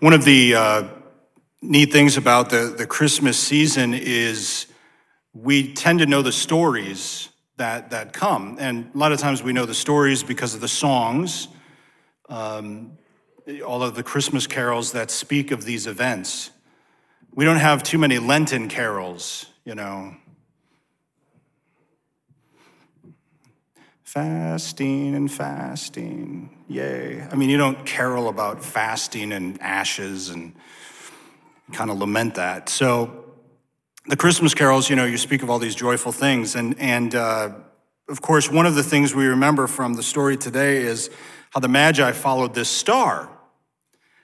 One of the uh, neat things about the, the Christmas season is we tend to know the stories that, that come. And a lot of times we know the stories because of the songs, um, all of the Christmas carols that speak of these events. We don't have too many Lenten carols, you know. Fasting and fasting, yay. I mean, you don't carol about fasting and ashes and kind of lament that. So, the Christmas carols, you know, you speak of all these joyful things. And, and uh, of course, one of the things we remember from the story today is how the Magi followed this star.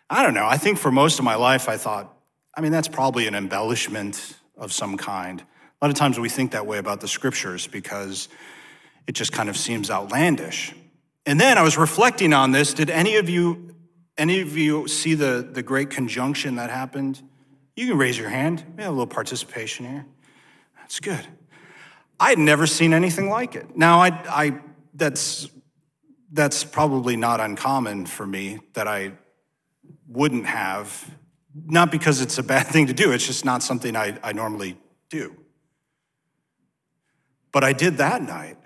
I don't know. I think for most of my life, I thought, I mean, that's probably an embellishment of some kind. A lot of times we think that way about the scriptures because it just kind of seems outlandish. And then I was reflecting on this. Did any of you, any of you see the, the great conjunction that happened? You can raise your hand. We have a little participation here. That's good. I had never seen anything like it. Now, I, I, that's, that's probably not uncommon for me that I wouldn't have, not because it's a bad thing to do, it's just not something I, I normally do. But I did that night,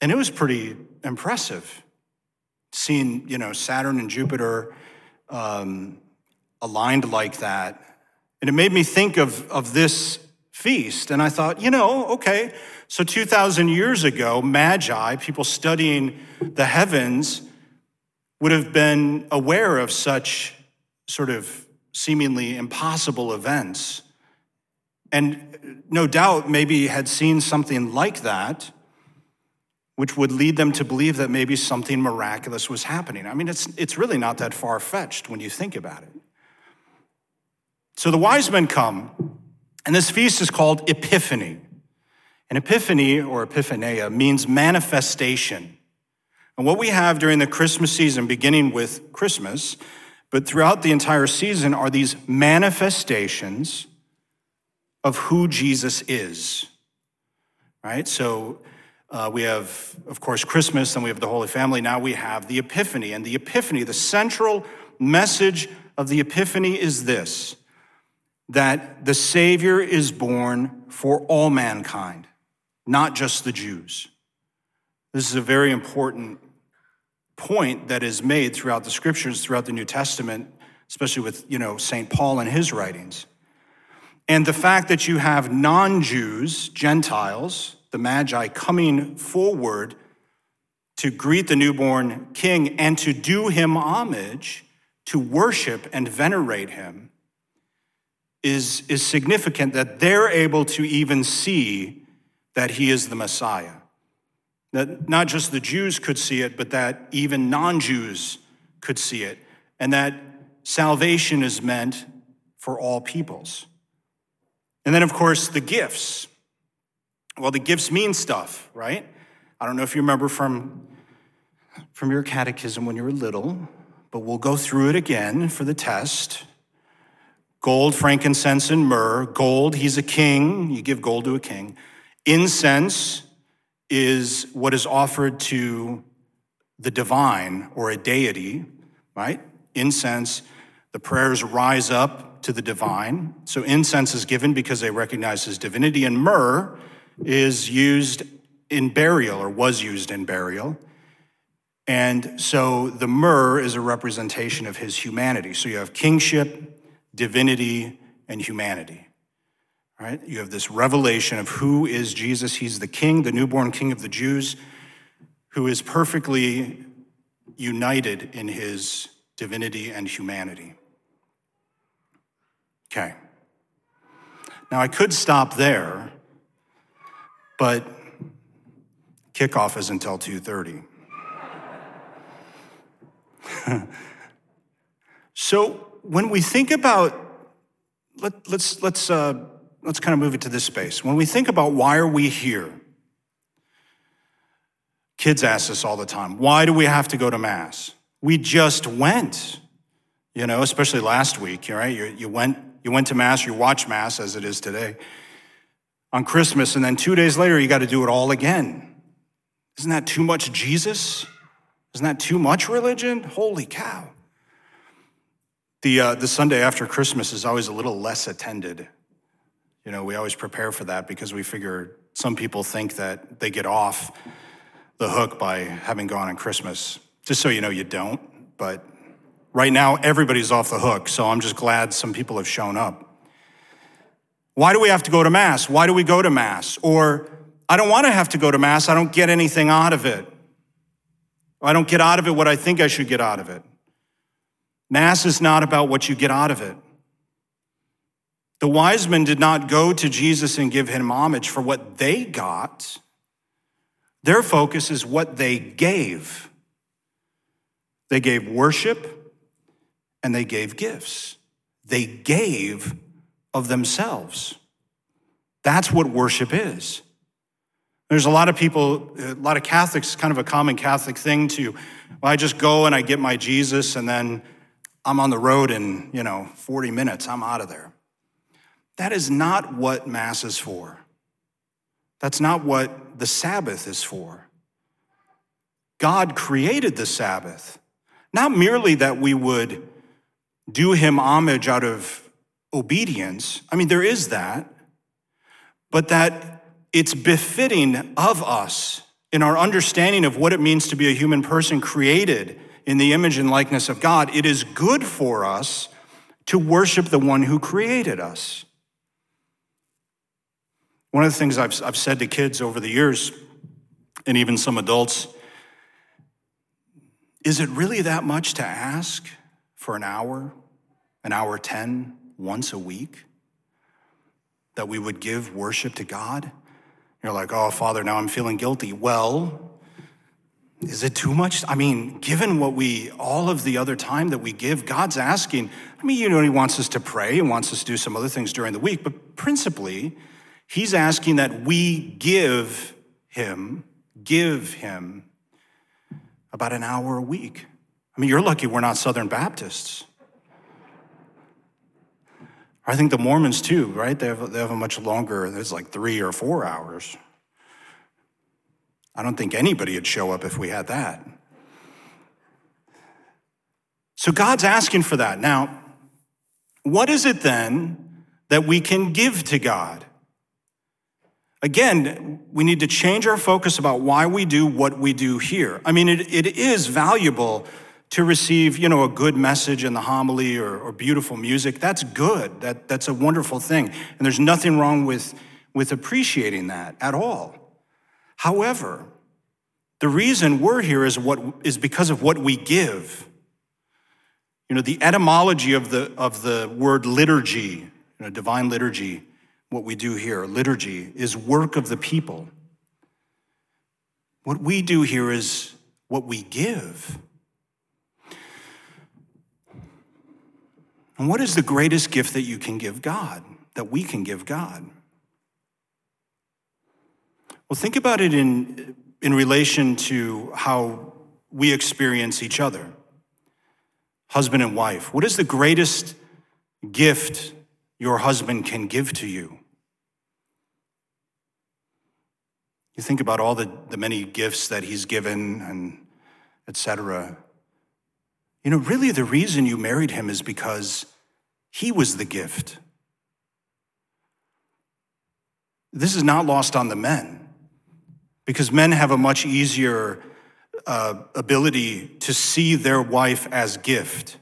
and it was pretty impressive seeing, you know, Saturn and Jupiter um, aligned like that and it made me think of, of this feast. And I thought, you know, okay, so 2,000 years ago, Magi, people studying the heavens, would have been aware of such sort of seemingly impossible events. And no doubt, maybe had seen something like that, which would lead them to believe that maybe something miraculous was happening. I mean, it's, it's really not that far fetched when you think about it. So the wise men come, and this feast is called Epiphany. And Epiphany or Epiphania means manifestation. And what we have during the Christmas season, beginning with Christmas, but throughout the entire season, are these manifestations of who Jesus is. Right? So uh, we have, of course, Christmas, and we have the Holy Family. Now we have the Epiphany. And the Epiphany, the central message of the Epiphany is this that the Savior is born for all mankind, not just the Jews. This is a very important point that is made throughout the scriptures, throughout the New Testament, especially with, you know, St. Paul and his writings. And the fact that you have non Jews, Gentiles, the Magi, coming forward to greet the newborn king and to do him homage, to worship and venerate him, is, is significant that they're able to even see that he is the Messiah. That not just the Jews could see it, but that even non Jews could see it, and that salvation is meant for all peoples. And then, of course, the gifts. Well, the gifts mean stuff, right? I don't know if you remember from, from your catechism when you were little, but we'll go through it again for the test gold, frankincense, and myrrh. Gold, he's a king. You give gold to a king. Incense is what is offered to the divine or a deity, right? Incense, the prayers rise up to the divine. So incense is given because they recognize his divinity, and myrrh is used in burial or was used in burial. And so the myrrh is a representation of his humanity. So you have kingship, divinity, and humanity. Right? You have this revelation of who is Jesus. He's the king, the newborn king of the Jews, who is perfectly united in his divinity and humanity. Okay. Now I could stop there, but kickoff is until 2:30. so when we think about, let, us let's, let's, uh, let's kind of move it to this space. When we think about why are we here, kids ask us all the time, why do we have to go to Mass? We just went, you know, especially last week, right? You, you, went, you went to Mass, you watched Mass as it is today on Christmas, and then two days later, you got to do it all again. Isn't that too much Jesus? Isn't that too much religion? Holy cow. The, uh, the Sunday after Christmas is always a little less attended. You know, we always prepare for that because we figure some people think that they get off the hook by having gone on Christmas. Just so you know, you don't. But right now, everybody's off the hook. So I'm just glad some people have shown up. Why do we have to go to Mass? Why do we go to Mass? Or, I don't want to have to go to Mass. I don't get anything out of it. I don't get out of it what I think I should get out of it. Mass is not about what you get out of it. The wise men did not go to Jesus and give him homage for what they got. Their focus is what they gave. They gave worship and they gave gifts. They gave of themselves. That's what worship is. There's a lot of people, a lot of Catholics, kind of a common Catholic thing to, well, I just go and I get my Jesus and then I'm on the road in, you know, 40 minutes, I'm out of there. That is not what Mass is for. That's not what the Sabbath is for. God created the Sabbath, not merely that we would do him homage out of obedience. I mean, there is that, but that it's befitting of us in our understanding of what it means to be a human person created in the image and likeness of God. It is good for us to worship the one who created us. One of the things I've, I've said to kids over the years, and even some adults, is it really that much to ask for an hour, an hour 10, once a week? That we would give worship to God? You're like, oh, Father, now I'm feeling guilty. Well, is it too much? I mean, given what we, all of the other time that we give, God's asking. I mean, you know, He wants us to pray and wants us to do some other things during the week, but principally, He's asking that we give Him, give Him about an hour a week. I mean, you're lucky we're not Southern Baptists. I think the Mormons too, right? They have, they have a much longer, it's like three or four hours. I don't think anybody would show up if we had that. So God's asking for that. Now, what is it then that we can give to God? Again, we need to change our focus about why we do what we do here. I mean, it, it is valuable to receive, you know, a good message in the homily or, or beautiful music. That's good. That, that's a wonderful thing. And there's nothing wrong with, with appreciating that at all. However, the reason we're here is, what, is because of what we give. You know, the etymology of the, of the word liturgy, you know, divine liturgy, what we do here, liturgy, is work of the people. What we do here is what we give. And what is the greatest gift that you can give God, that we can give God? Well, think about it in, in relation to how we experience each other, husband and wife. What is the greatest gift your husband can give to you? You think about all the, the many gifts that he's given and etc. You know, really the reason you married him is because he was the gift. This is not lost on the men because men have a much easier uh, ability to see their wife as gift.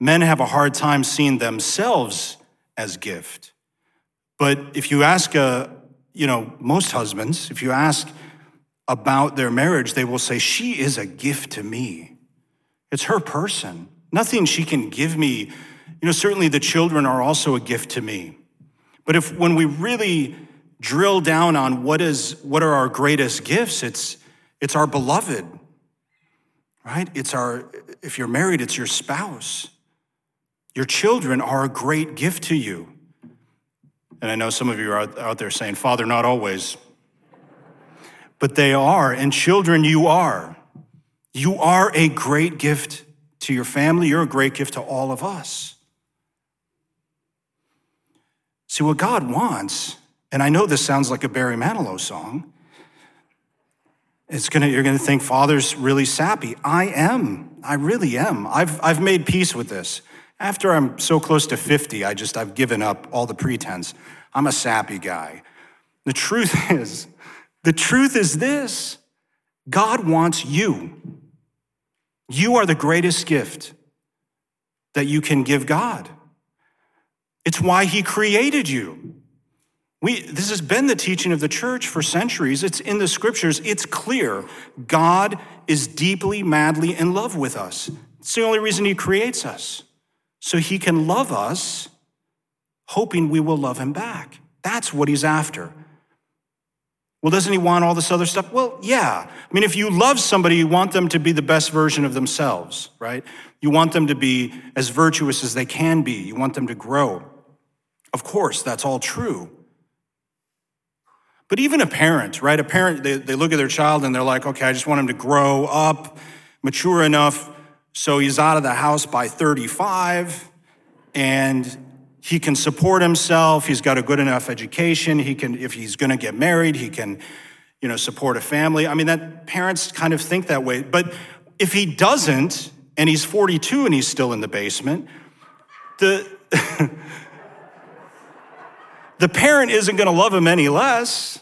Men have a hard time seeing themselves as gift. But if you ask a, you know, most husbands, if you ask about their marriage, they will say, She is a gift to me. It's her person. Nothing she can give me. You know, certainly the children are also a gift to me. But if when we really drill down on what is what are our greatest gifts, it's it's our beloved. Right? It's our if you're married, it's your spouse. Your children are a great gift to you. And I know some of you are out there saying, Father, not always. But they are, and children, you are. You are a great gift to your family. You're a great gift to all of us. See, what God wants, and I know this sounds like a Barry Manilow song, it's gonna, you're gonna think, Father's really sappy. I am. I really am. I've, I've made peace with this. After I'm so close to 50, I just, I've given up all the pretense. I'm a sappy guy. The truth is, the truth is this God wants you. You are the greatest gift that you can give God. It's why He created you. We, this has been the teaching of the church for centuries. It's in the scriptures. It's clear. God is deeply, madly in love with us. It's the only reason He creates us, so He can love us, hoping we will love Him back. That's what He's after. Well, doesn't He want all this other stuff? Well, yeah. I mean, if you love somebody, you want them to be the best version of themselves, right? You want them to be as virtuous as they can be, you want them to grow. Of course, that's all true. But even a parent, right? A parent, they, they look at their child and they're like, okay, I just want him to grow up, mature enough so he's out of the house by 35 and he can support himself. He's got a good enough education. He can, if he's going to get married, he can, you know, support a family. I mean, that parents kind of think that way. But if he doesn't, and he's 42 and he's still in the basement, the the parent isn't going to love him any less.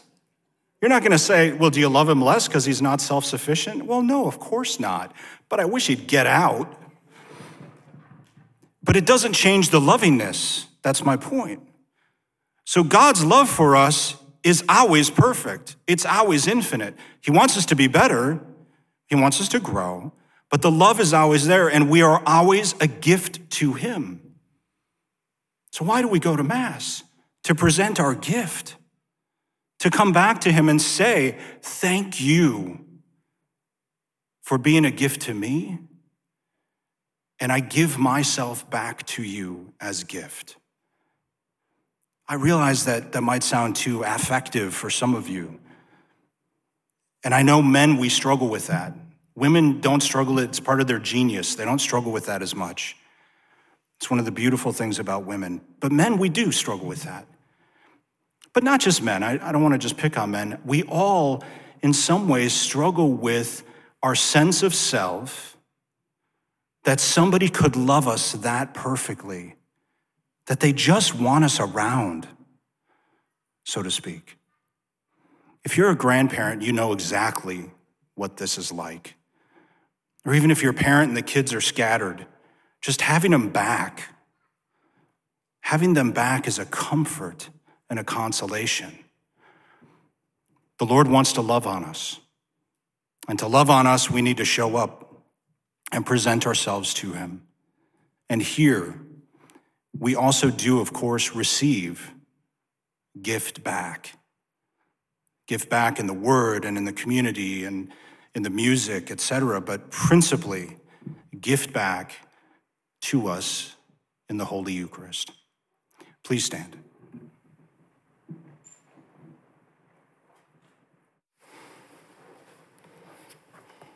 You're not going to say, Well, do you love him less because he's not self sufficient? Well, no, of course not. But I wish he'd get out. But it doesn't change the lovingness. That's my point. So God's love for us is always perfect, it's always infinite. He wants us to be better, He wants us to grow, but the love is always there, and we are always a gift to Him. So, why do we go to Mass? To present our gift to come back to him and say, Thank you for being a gift to me, and I give myself back to you as gift. I realize that that might sound too affective for some of you. And I know men, we struggle with that. Women don't struggle, it's part of their genius. They don't struggle with that as much. It's one of the beautiful things about women. But men, we do struggle with that. But not just men, I, I don't want to just pick on men. We all, in some ways, struggle with our sense of self that somebody could love us that perfectly, that they just want us around, so to speak. If you're a grandparent, you know exactly what this is like. Or even if you're a parent and the kids are scattered, just having them back, having them back is a comfort and a consolation. The Lord wants to love on us. And to love on us, we need to show up and present ourselves to Him. And here, we also do, of course, receive gift back. Gift back in the word and in the community and in the music, etc., but principally, gift back to us in the Holy Eucharist. Please stand.